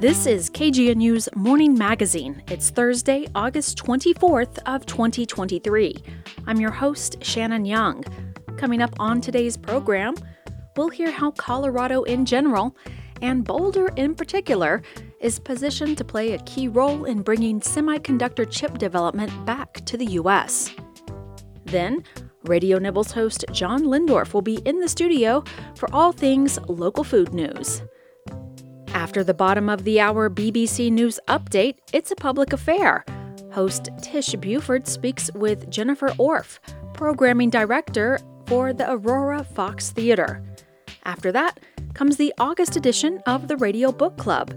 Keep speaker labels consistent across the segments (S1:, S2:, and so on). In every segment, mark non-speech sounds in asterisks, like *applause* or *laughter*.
S1: This is KGNU's Morning Magazine. It's Thursday, August 24th of 2023. I'm your host, Shannon Young. Coming up on today's program, we'll hear how Colorado in general and Boulder in particular is positioned to play a key role in bringing semiconductor chip development back to the U.S. Then, Radio Nibbles host John Lehndorff will be in the studio for all things local food news. After the bottom of the hour BBC News update, it's a public affair. Host Tish Buford speaks with Jennifer Orff, programming director for the Aurora Fox Theater. After that comes the August edition of the Radio Book Club.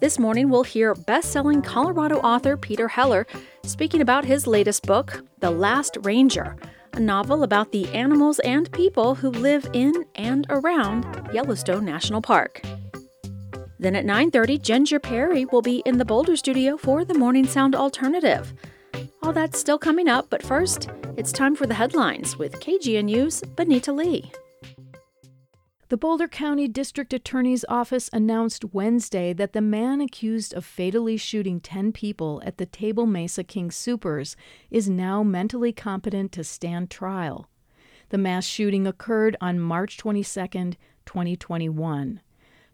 S1: This morning, we'll hear best selling Colorado author Peter Heller speaking about his latest book, The Last Ranger, a novel about the animals and people who live in and around Yellowstone National Park. Then at 9:30, Ginger Perry will be in the Boulder studio for the Morning Sound Alternative. All that's still coming up, but first, it's time for the headlines with KGNU's Benita Lee.
S2: The Boulder County District Attorney's Office announced Wednesday that the man accused of fatally shooting 10 people at the Table Mesa King Soopers is now mentally competent to stand trial. The mass shooting occurred on March 22, 2021.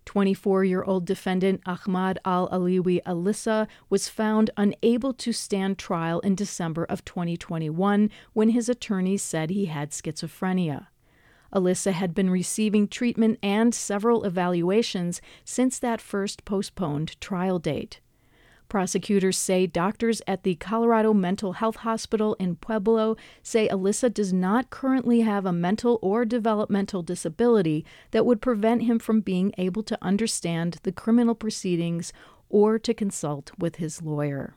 S2: 24 year old defendant Ahmad al Aliwi Alissa was found unable to stand trial in December of 2021 when his attorneys said he had schizophrenia. Alissa had been receiving treatment and several evaluations since that first postponed trial date. Prosecutors say doctors at the Colorado Mental Health Hospital in Pueblo say Alissa does not currently have a mental or developmental disability that would prevent him from being able to understand the criminal proceedings or to consult with his lawyer.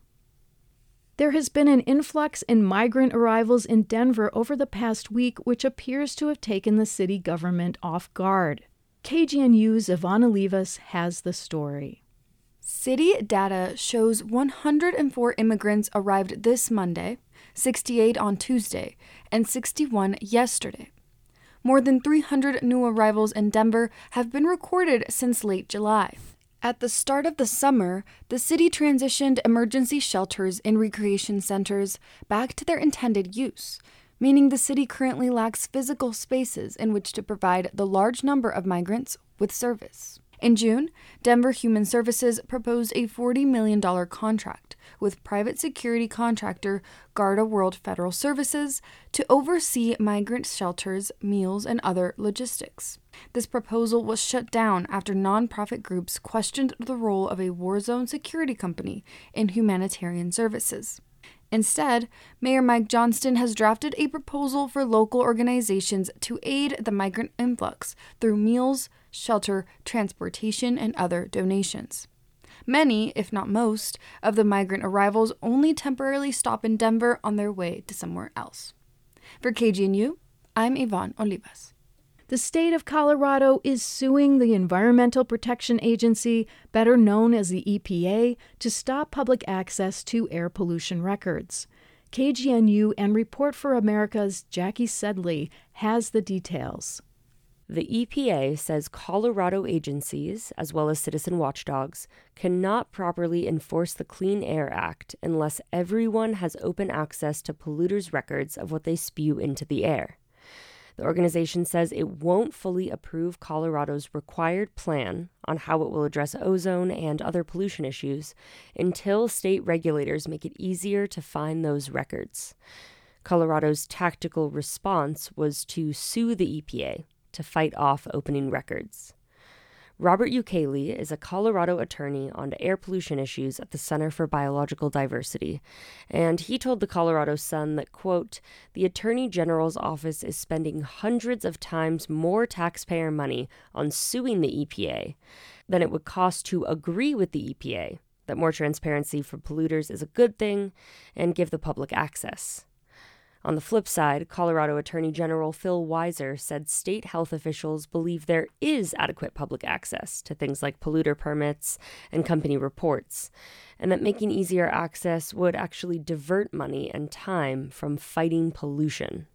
S2: There has been an influx in migrant arrivals in Denver over the past week, which appears to have taken the city government off guard. KGNU's Ivana Olivas has the story.
S3: City data shows 104 immigrants arrived this Monday, 68 on Tuesday, and 61 yesterday. More than 300 new arrivals in Denver have been recorded since late July. At the start of the summer, the city transitioned emergency shelters and recreation centers back to their intended use, meaning the city currently lacks physical spaces in which to provide the large number of migrants with service. In June, Denver Human Services proposed a $40 million contract with private security contractor Garda World Federal Services to oversee migrant shelters, meals, and other logistics. This proposal was shut down after nonprofit groups questioned the role of a war zone security company in humanitarian services. Instead, Mayor Mike Johnston has drafted a proposal for local organizations to aid the migrant influx through meals, shelter, transportation, and other donations. Many, if not most, of the migrant arrivals only temporarily stop in Denver on their way to somewhere else. For KGNU, I'm Yvonne Olivas.
S2: The state of Colorado is suing the Environmental Protection Agency, better known as the EPA, to stop public access to air pollution records. KGNU and Report for America's Jackie Sedley has the details.
S4: The EPA says Colorado agencies, as well as citizen watchdogs, cannot properly enforce the Clean Air Act unless everyone has open access to polluters' records of what they spew into the air. The organization says it won't fully approve Colorado's required plan on how it will address ozone and other pollution issues until state regulators make it easier to find those records. Colorado's tactical response was to sue the EPA to fight off opening records. Robert Ukeiley is a Colorado attorney on air pollution issues at the Center for Biological Diversity, and he told the Colorado Sun that, quote, the Attorney General's office is spending hundreds of times more taxpayer money on suing the EPA than it would cost to agree with the EPA that more transparency for polluters is a good thing and give the public access. On the flip side, Colorado Attorney General Phil Weiser said state health officials believe there is adequate public access to things like polluter permits and company reports, and that making easier access would actually divert money and time from fighting pollution.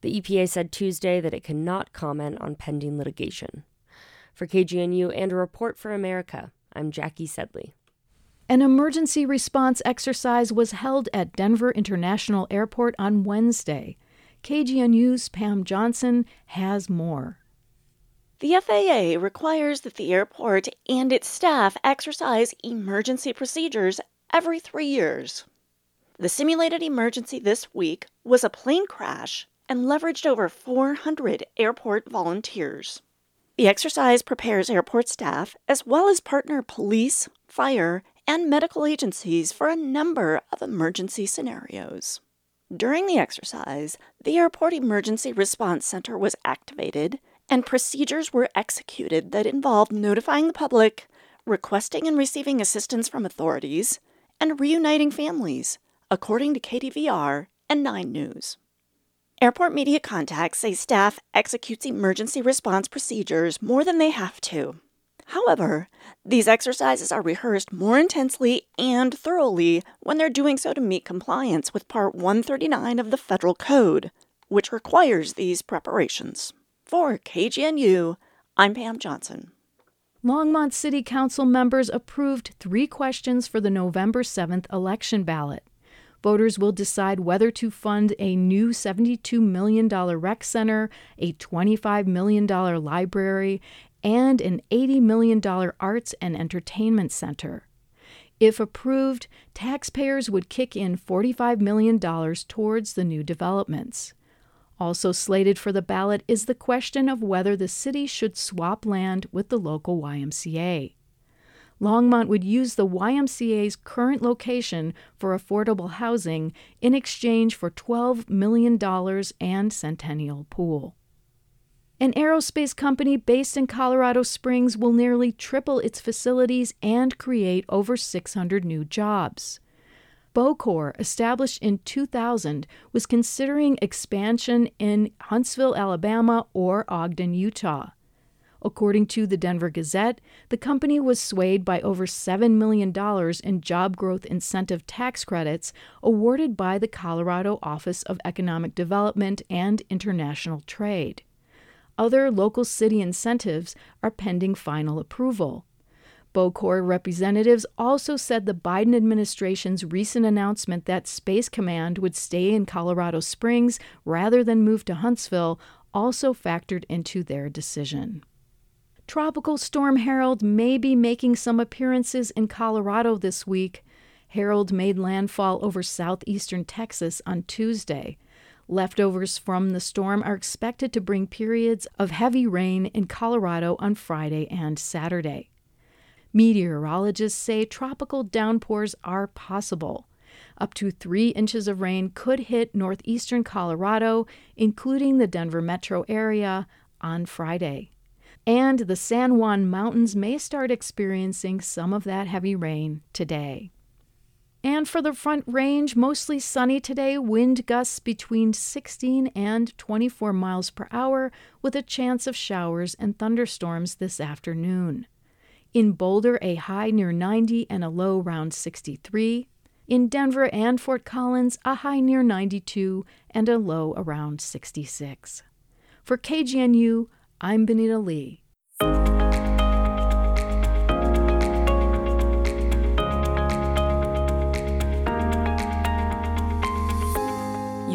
S4: The EPA said Tuesday that it cannot comment on pending litigation. For KGNU and a report for America, I'm Jackie Sedley.
S2: An emergency response exercise was held at Denver International Airport on Wednesday. KGNU's Pam Johnson has more.
S5: The FAA requires that the airport and its staff exercise emergency procedures every three years. The simulated emergency this week was a plane crash and leveraged over 400 airport volunteers. The exercise prepares airport staff as well as partner police, fire, and medical agencies for a number of emergency scenarios. During the exercise, the Airport Emergency Response Center was activated and procedures were executed that involved notifying the public, requesting and receiving assistance from authorities, and reuniting families, according to KDVR and 9 News. Airport media contacts say staff executes emergency response procedures more than they have to. However, these exercises are rehearsed more intensely and thoroughly when they're doing so to meet compliance with Part 139 of the Federal Code, which requires these preparations. For KGNU, I'm Pam Johnson.
S2: Longmont City Council members approved three questions for the November 7th election ballot. Voters will decide whether to fund a new $72 million rec center, a $25 million library, and an $80 million arts and entertainment center. If approved, taxpayers would kick in $45 million towards the new developments. Also slated for the ballot is the question of whether the city should swap land with the local YMCA. Longmont would use the YMCA's current location for affordable housing in exchange for $12 million and Centennial Pool. An aerospace company based in Colorado Springs will nearly triple its facilities and create over 600 new jobs. Boecore, established in 2000, was considering expansion in Huntsville, Alabama or Ogden, Utah. According to the Denver Gazette, the company was swayed by over $7 million in job growth incentive tax credits awarded by the Colorado Office of Economic Development and International Trade. Other local city incentives are pending final approval. Boecore representatives also said the Biden administration's recent announcement that Space Command would stay in Colorado Springs rather than move to Huntsville also factored into their decision. Tropical Storm Harold may be making some appearances in Colorado this week. Harold made landfall over southeastern Texas on Tuesday. Leftovers from the storm are expected to bring periods of heavy rain in Colorado on Friday and Saturday. Meteorologists say tropical downpours are possible. Up to three inches of rain could hit northeastern Colorado, including the Denver metro area, on Friday and the San Juan Mountains may start experiencing some of that heavy rain today. And for the Front Range, mostly sunny today, wind gusts between 16 and 24 miles per hour, with a chance of showers and thunderstorms this afternoon. In Boulder, a high near 90 and a low around 63. In Denver and Fort Collins, a high near 92 and a low around 66. For KGNU, I'm Benita Lee.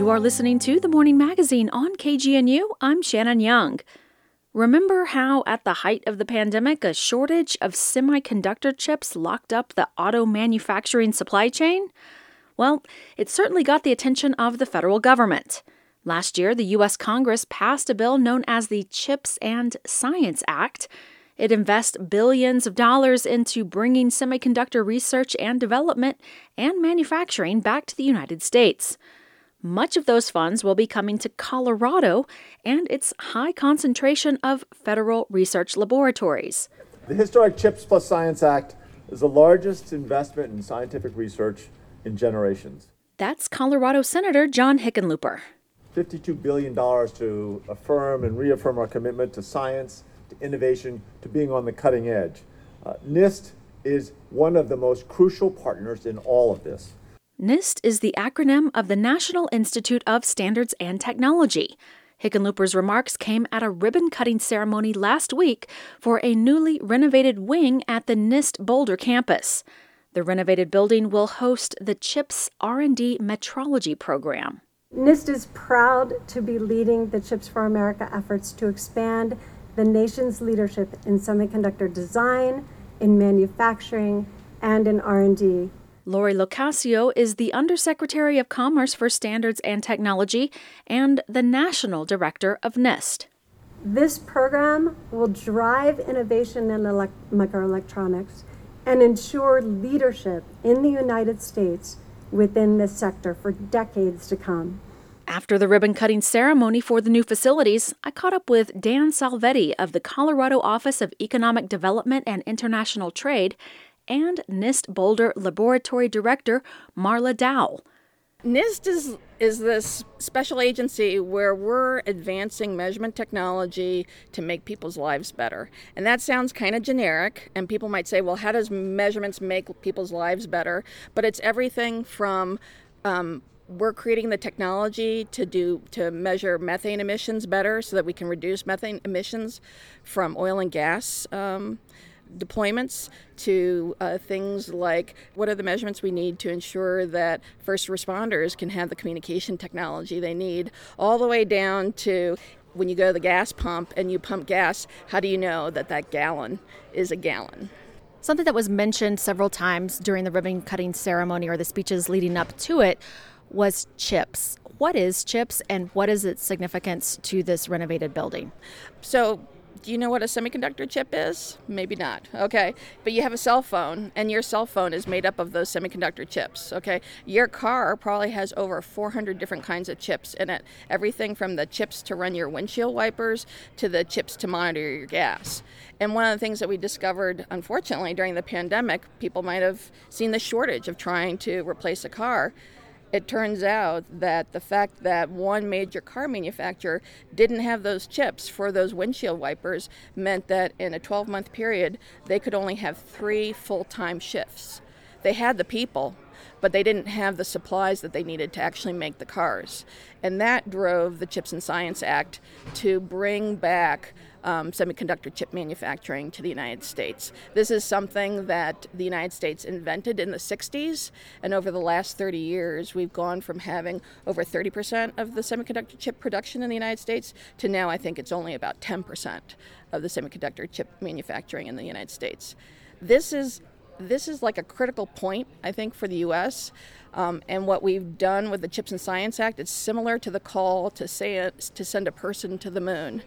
S1: You are listening to the Morning Magazine on KGNU. I'm Shannon Young. Remember how, at the height of the pandemic, a shortage of semiconductor chips locked up the auto manufacturing supply chain? Well, it certainly got the attention of the federal government. Last year, the U.S. Congress passed a bill known as the CHIPS and Science Act. It invests billions of dollars into bringing semiconductor research and development and manufacturing back to the United States. Much of those funds will be coming to Colorado and its high concentration of federal research laboratories.
S6: The historic CHIPS Plus Science Act is the largest investment in scientific research in generations.
S1: That's Colorado Senator John Hickenlooper.
S6: $52 billion to affirm and reaffirm our commitment to science, to innovation, to being on the cutting edge. Uh, NIST is one of the most crucial partners in all of this.
S1: NIST is the acronym of the National Institute of Standards and Technology. Hickenlooper's remarks came at a ribbon cutting ceremony last week for a newly renovated wing at the NIST Boulder campus. The renovated building will host the CHIPS R&D metrology program.
S7: NIST is proud to be leading the CHIPS for America efforts to expand the nation's leadership in semiconductor design, in manufacturing, and in R&D.
S1: Lori Locascio is the Undersecretary of Commerce for Standards and Technology and the National Director of NIST.
S7: This program will drive innovation in elect- microelectronics and ensure leadership in the United States within this sector for decades to come.
S1: After the ribbon cutting ceremony for the new facilities, I caught up with Dan Salvetti of the Colorado Office of Economic Development and International Trade and NIST Boulder Laboratory Director Marla Dowell.
S8: NIST is is this special agency where we're advancing measurement technology to make people's lives better. And that sounds kind of generic and people might say, well, how does measurements make people's lives better? But it's everything from um, we're creating the technology to do to measure methane emissions better so that we can reduce methane emissions from oil and gas um, deployments to uh, things like what are the measurements we need to ensure that first responders can have the communication technology they need, all the way down to when you go to the gas pump and you pump gas, how do you know that that gallon is a gallon?
S1: Something that was mentioned several times during the ribbon cutting ceremony or the speeches leading up to it was chips. What is chips and what is its significance to this renovated building?
S8: So, do you know what a semiconductor chip is? Maybe not. Okay. But you have a cell phone, and your cell phone is made up of those semiconductor chips. Okay. Your car probably has over 400 different kinds of chips in it. Everything from the chips to run your windshield wipers to the chips to monitor your gas. And one of the things that we discovered, unfortunately, during the pandemic, people might have seen the shortage of trying to replace a car it turns out that the fact that one major car manufacturer didn't have those chips for those windshield wipers meant that in a 12 month period, they could only have three full time shifts. They had the people, but they didn't have the supplies that they needed to actually make the cars. And that drove the Chips and Science Act to bring back um, semiconductor chip manufacturing to the United States. This is something that the United States invented in the 60s, and over the last 30 years, we've gone from having over 30% of the semiconductor chip production in the United States to now I think it's only about 10% of the semiconductor chip manufacturing in the United States. This is this is like a critical point, I think, for the U.S. Um, and what we've done with the Chips and Science Act, it's similar to the call to say it, to send a person to the moon.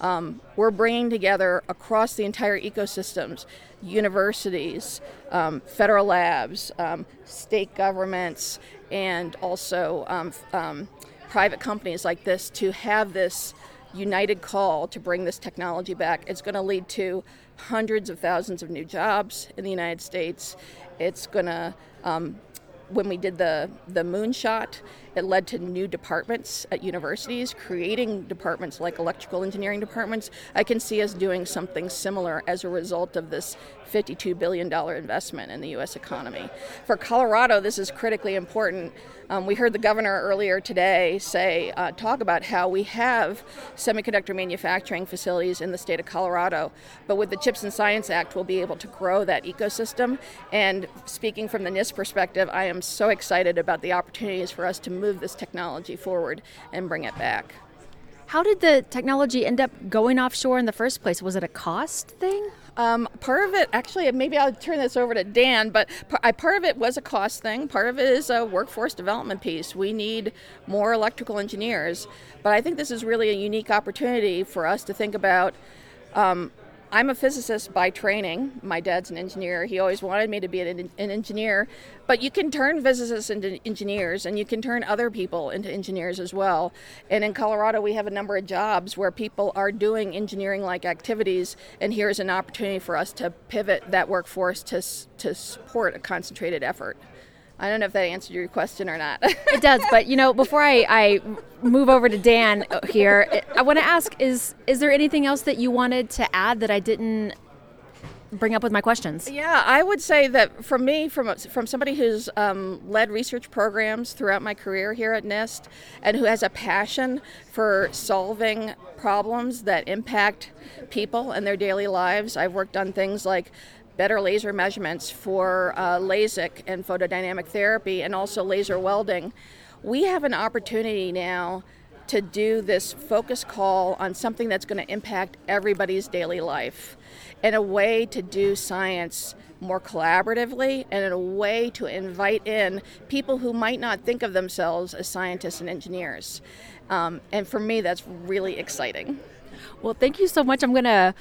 S8: Um, we're bringing together across the entire ecosystems universities, um, federal labs, um, state governments, and also um, um, private companies like this to have this united call to bring this technology back. It's going to lead to hundreds of thousands of new jobs in the United States. It's going to um, when we did the, the moonshot, it led to new departments at universities, creating departments like electrical engineering departments. I can see us doing something similar as a result of this $52 billion investment in the U.S. economy. For Colorado, this is critically important. Um, we heard the governor earlier today say, uh, talk about how we have semiconductor manufacturing facilities in the state of Colorado, but with the CHIPS and Science Act, we'll be able to grow that ecosystem. And speaking from the NIST perspective, I am so excited about the opportunities for us to move this technology forward and bring it back.
S1: How did the technology end up going offshore in the first place? Was it a cost thing?
S8: Um, part of it, actually, maybe I'll turn this over to Dan, but part of it was a cost thing. Part of it is a workforce development piece. We need more electrical engineers. But I think this is really a unique opportunity for us to think about um, I'm a physicist by training. My dad's an engineer. He always wanted me to be an, an, engineer. But you can turn physicists into engineers and you can turn other people into engineers as well. And in Colorado, we have a number of jobs where people are doing engineering like activities. And here's an opportunity for us to pivot that workforce to, to support a concentrated effort. I don't know if that answered your question or not.
S1: it does, but you know, before I, I move over to Dan here, I want to ask: is is there anything else that you wanted to add that I didn't bring up with my questions.
S8: Yeah, I would say that for me, from from somebody who's um, led research programs throughout my career here at NIST, and who has a passion for solving problems that impact people and their daily lives, I've worked on things like better laser measurements for uh, LASIK and photodynamic therapy, and also laser welding. We have an opportunity now to do this focus call on something that's going to impact everybody's daily life and a way to do science more collaboratively and in a way to invite in people who might not think of themselves as scientists and engineers. Um, and for me, that's really exciting.
S1: Well, thank you so much. I'm going to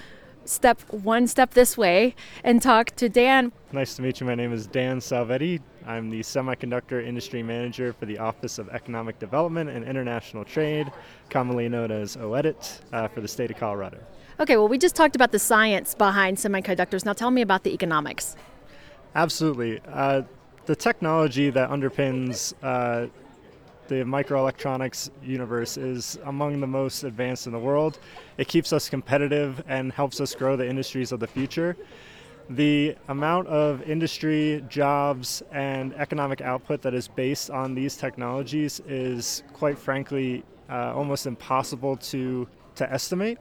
S1: step one step this way and talk to Dan.
S9: Nice to meet you. My name is Dan Salvetti. I'm the Semiconductor Industry Manager for the Office of Economic Development and International Trade, commonly known as OEDIT, uh, for the state of Colorado.
S1: Okay, well, we just talked about the science behind semiconductors. Now tell me about the economics.
S9: Absolutely. Uh, the technology that underpins uh, the microelectronics universe is among the most advanced in the world. It keeps us competitive and helps us grow the industries of the future. The amount of industry, jobs, and economic output that is based on these technologies is, quite frankly, uh, almost impossible to, to estimate.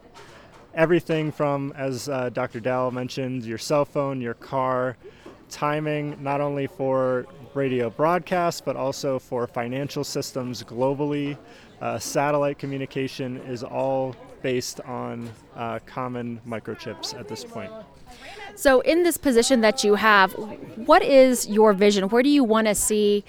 S9: Everything from, as uh, Dr. Dowell mentioned, your cell phone, your car, timing not only for radio broadcasts but also for financial systems globally. Uh, satellite communication is all based on uh, common microchips at this point.
S1: So, in this position that you have, what is your vision? Where do you want to see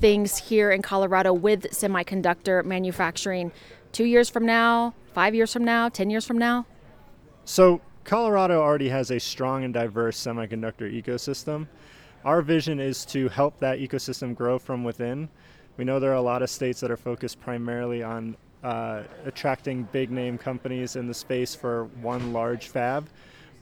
S1: things here in Colorado with semiconductor manufacturing two years from now, five years from now, 10 years from now?
S9: So, Colorado already has a strong and diverse semiconductor ecosystem. Our vision is to help that ecosystem grow from within. We know there are a lot of states that are focused primarily on uh, attracting big name companies in the space for one large fab.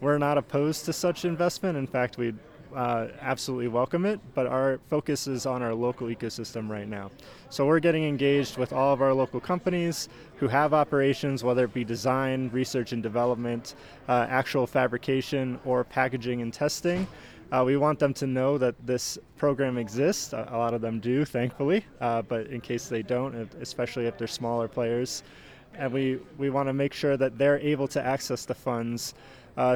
S9: We're not opposed to such investment. In fact, we'd uh, absolutely welcome it, but our focus is on our local ecosystem right now. So we're getting engaged with all of our local companies who have operations, whether it be design, research and development, uh, actual fabrication, or packaging and testing. Uh, we want them to know that this program exists. A, lot of them do, thankfully, uh, but in case they don't, especially if they're smaller players, and we, we want to make sure that they're able to access the funds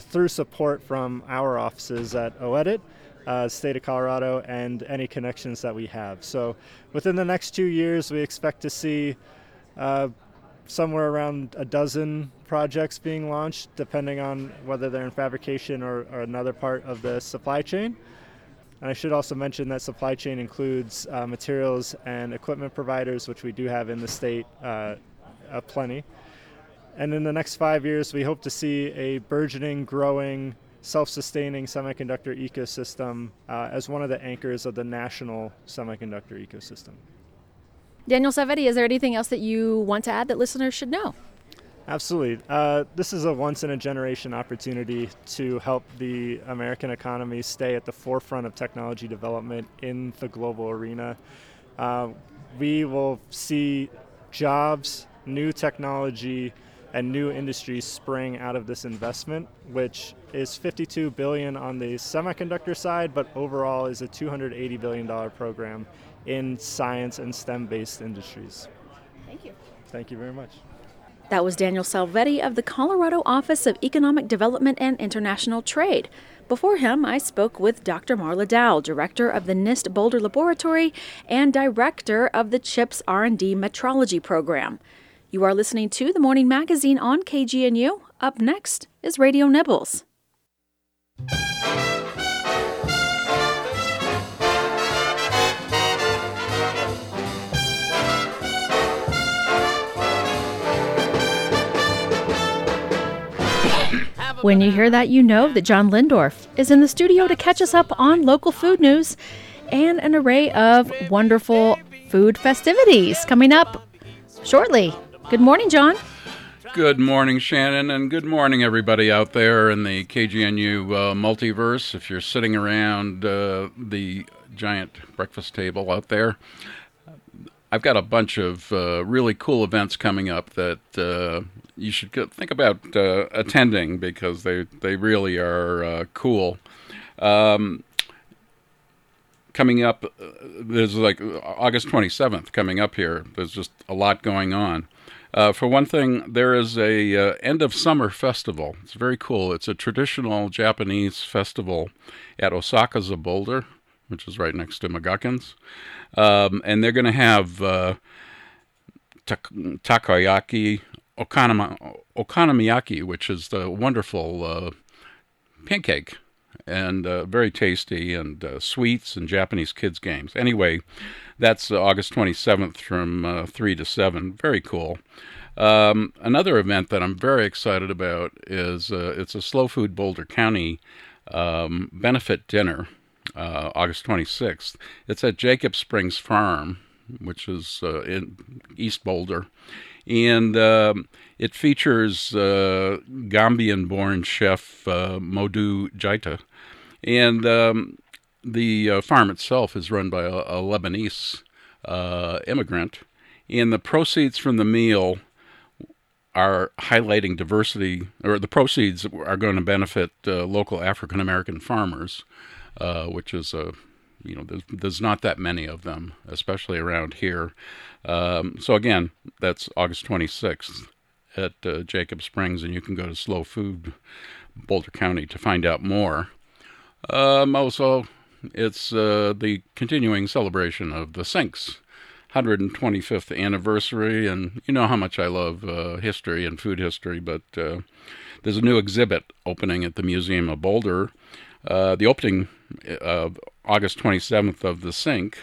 S9: through support from our offices at OEDIT, uh, state of Colorado, and any connections that we have. So within the next two years, we expect to see uh, somewhere around a dozen projects being launched, depending on whether they're in fabrication or, or another part of the supply chain. And I should also mention that supply chain includes uh, materials and equipment providers, which we do have in the state uh, plenty. And in the next five years, we hope to see a burgeoning, growing, self sustaining semiconductor ecosystem uh, as one of the anchors of the national semiconductor ecosystem.
S1: Daniel Salvetti, is there anything else that you want to add that listeners should know?
S9: Absolutely. Uh, this is a once in a generation opportunity to help the American economy stay at the forefront of technology development in the global arena. Uh, we will see jobs, new technology, and new industries spring out of this investment, which is 52 billion on the semiconductor side, but overall is a 280 billion dollar program in science and STEM-based industries.
S1: Thank you.
S9: Thank you very much.
S1: That was Daniel Salvetti of the Colorado Office of Economic Development and International Trade. Before him, I spoke with Dr. Marla Dowell, director of the NIST Boulder Laboratory and director of the CHIPS R&D Metrology Program. You are listening to the Morning Magazine on KGNU. Up next is Radio Nibbles. When you hear that, you know that John Lehndorff is in the studio to catch us up on local food news and an array of wonderful food festivities coming up shortly. Good morning, John.
S10: Good morning, Shannon, and good morning, everybody out there in the KGNU uh, multiverse. If you're sitting around uh, the giant breakfast table out there, I've got a bunch of uh, really cool events coming up that uh, you should think about uh, attending because they they really are uh, cool. Um, coming up, there's like August 27th coming up here. There's just a lot going on. Uh, for one thing, there is a uh, end of summer festival. It's very cool. It's a traditional Japanese festival at Osaka's a Boulder, which is right next to McGuckins, um, and they're going to have uh, tak- takoyaki, okonomiyaki, which is the wonderful uh, pancake and uh, very tasty, and uh, sweets and Japanese kids games. Anyway, that's uh, August 27th from uh, 3 to 7. Very cool. Um, another event that I'm very excited about is uh, it's a Slow Food Boulder County um, benefit dinner, uh, August 26th. It's at Jacob Springs Farm, which is in East Boulder. And um, it features uh, Gambian born chef uh, Modu Jaita. And um, the uh, farm itself is run by a, a Lebanese uh, immigrant. And the proceeds from the meal are highlighting diversity, or the proceeds are going to benefit uh, local African American farmers, uh, which is a you know, there's, there's, not that many of them, especially around here. Um, so again, that's August 26th at uh, Jacob Springs, and you can go to Slow Food Boulder County to find out more. Um, also, it's uh, the continuing celebration of the Sinks 125th anniversary, and you know how much I love uh, history and food history, but uh, there's a new exhibit opening at the Museum of Boulder. Uh, the opening of August 27th of the Sink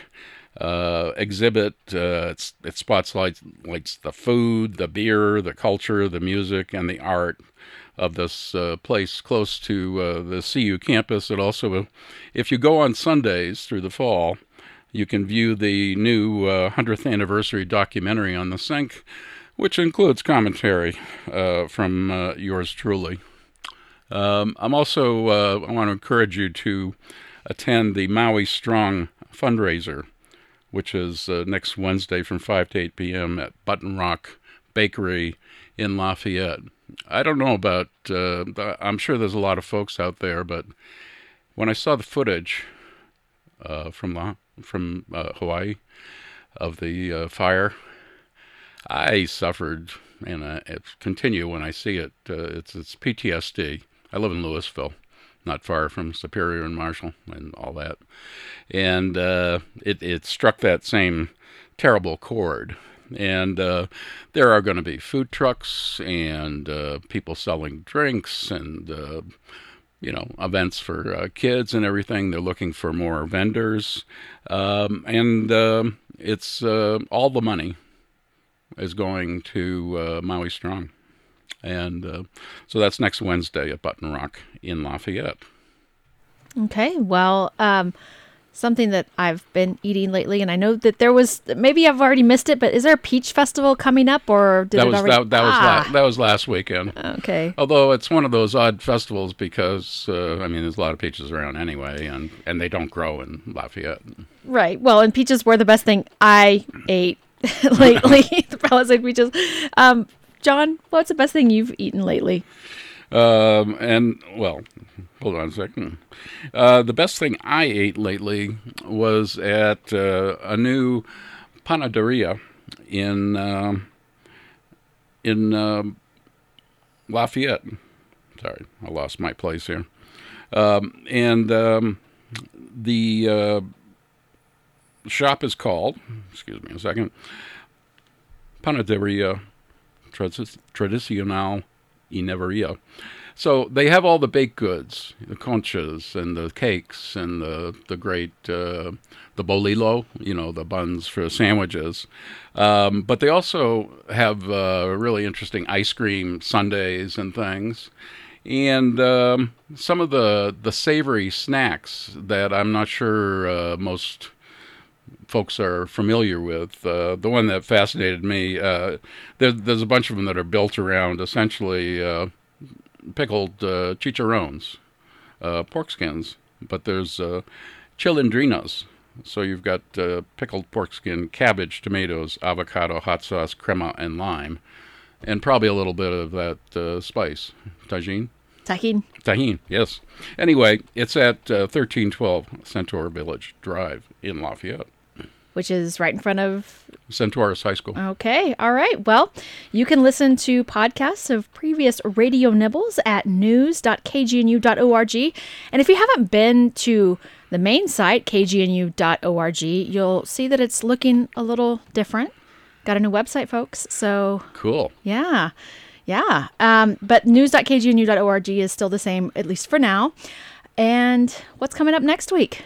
S10: uh, exhibit. Uh, it spotlights lights the food, the beer, the culture, the music, and the art of this uh, place close to uh, the CU campus. It also, if you go on Sundays through the fall, you can view the new 100th uh, anniversary documentary on the Sink, which includes commentary uh, from yours truly. Um, I'm also, I want to encourage you to attend the Maui Strong fundraiser which is uh, next Wednesday from 5 to 8 p.m. at Button Rock Bakery in Lafayette. I don't know about, uh, I'm sure there's a lot of folks out there, but when I saw the footage uh, from, La- from uh, Hawaii of the uh, fire, I suffered, and uh, it continue when I see it. it's, it's PTSD. I live in Louisville not far from Superior and Marshall and all that. And uh, it, it struck that same terrible chord. And uh, there are going to be food trucks and uh, people selling drinks and, uh, you know, events for uh, kids and everything. They're looking for more vendors. Um, and um, it's uh, all the money is going to Maui Strong. And uh, so that's next Wednesday at Button Rock in Lafayette.
S1: Okay. Well, um, something that I've been eating lately, and I know that there was maybe I've already missed it, but is there a peach festival coming up, or did
S10: that was
S1: already?
S10: That, that ah. was la- that was last weekend.
S1: Okay.
S10: Although it's one of those odd festivals because uh, I mean there's a lot of peaches around anyway, and and they don't grow in Lafayette.
S1: Right. Well, and peaches were the best thing I ate *laughs* lately. *laughs* the Palisade peaches. Um, John, what's the best thing you've eaten lately?
S10: Um, and well, hold on a second. Uh, the best thing I ate lately was at uh, a new panaderia in uh, in um, Lafayette. Sorry, I lost my place here. Um, and um, the uh, shop is called. Excuse me a second. Panaderia tradicional y neveria. So they have all the baked goods, the conchas and the cakes and the the great uh, the bolillo, you know, the buns for sandwiches. Um, but they also have uh, really interesting ice cream sundaes and things, and um, some of the the savory snacks that I'm not sure uh, most folks are familiar with. Uh, the one that fascinated me, uh, there, there's a bunch of them that are built around essentially uh, pickled uh, chicharrones, uh, pork skins, but there's uh, chilindrinas, So you've got uh, pickled pork skin, cabbage, tomatoes, avocado, hot sauce, crema, and lime, and probably a little bit of that uh, spice, tagine.
S1: Tajín.
S10: Tajín, yes. Anyway, it's at uh, 1312 Centaur Village Drive in Lafayette.
S1: Which is right in front of
S10: Centaurus High School.
S1: Okay. All right. Well, you can listen to podcasts of previous radio nibbles at news.kgnu.org. And if you haven't been to the main site, kgnu.org, you'll see that it's looking a little different. Got a new website, folks. So
S10: cool.
S1: Yeah. Yeah. Um, but news.kgnu.org is still the same, at least for now. And what's coming up next week?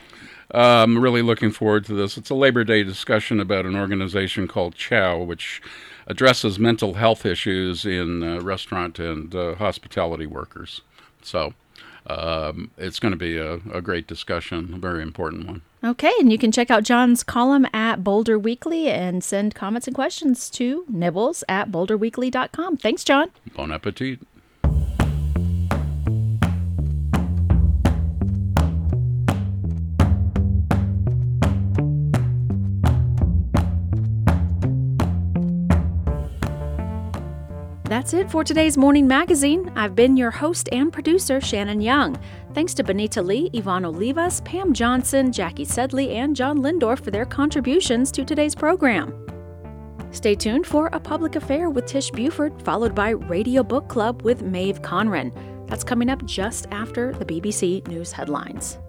S10: I'm really looking forward to this. It's a Labor Day discussion about an organization called CHOW, which addresses mental health issues in uh, restaurant and uh, hospitality workers. So um, it's going to be a, a great discussion, a very important one.
S1: Okay, and you can check out John's column at Boulder Weekly and send comments and questions to nibbles at boulderweekly.com. Thanks, John.
S10: Bon appetit.
S1: That's it for today's morning magazine. I've been your host and producer, Shannon Young. Thanks to Benita Lee, Yvonne Olivas, Pam Johnson, Jackie Sedley, and John Lehndorff for their contributions to today's program. Stay tuned for A Public Affair with Tish Buford, followed by Radio Book Club with Maeve Conran. That's coming up just after the BBC News headlines.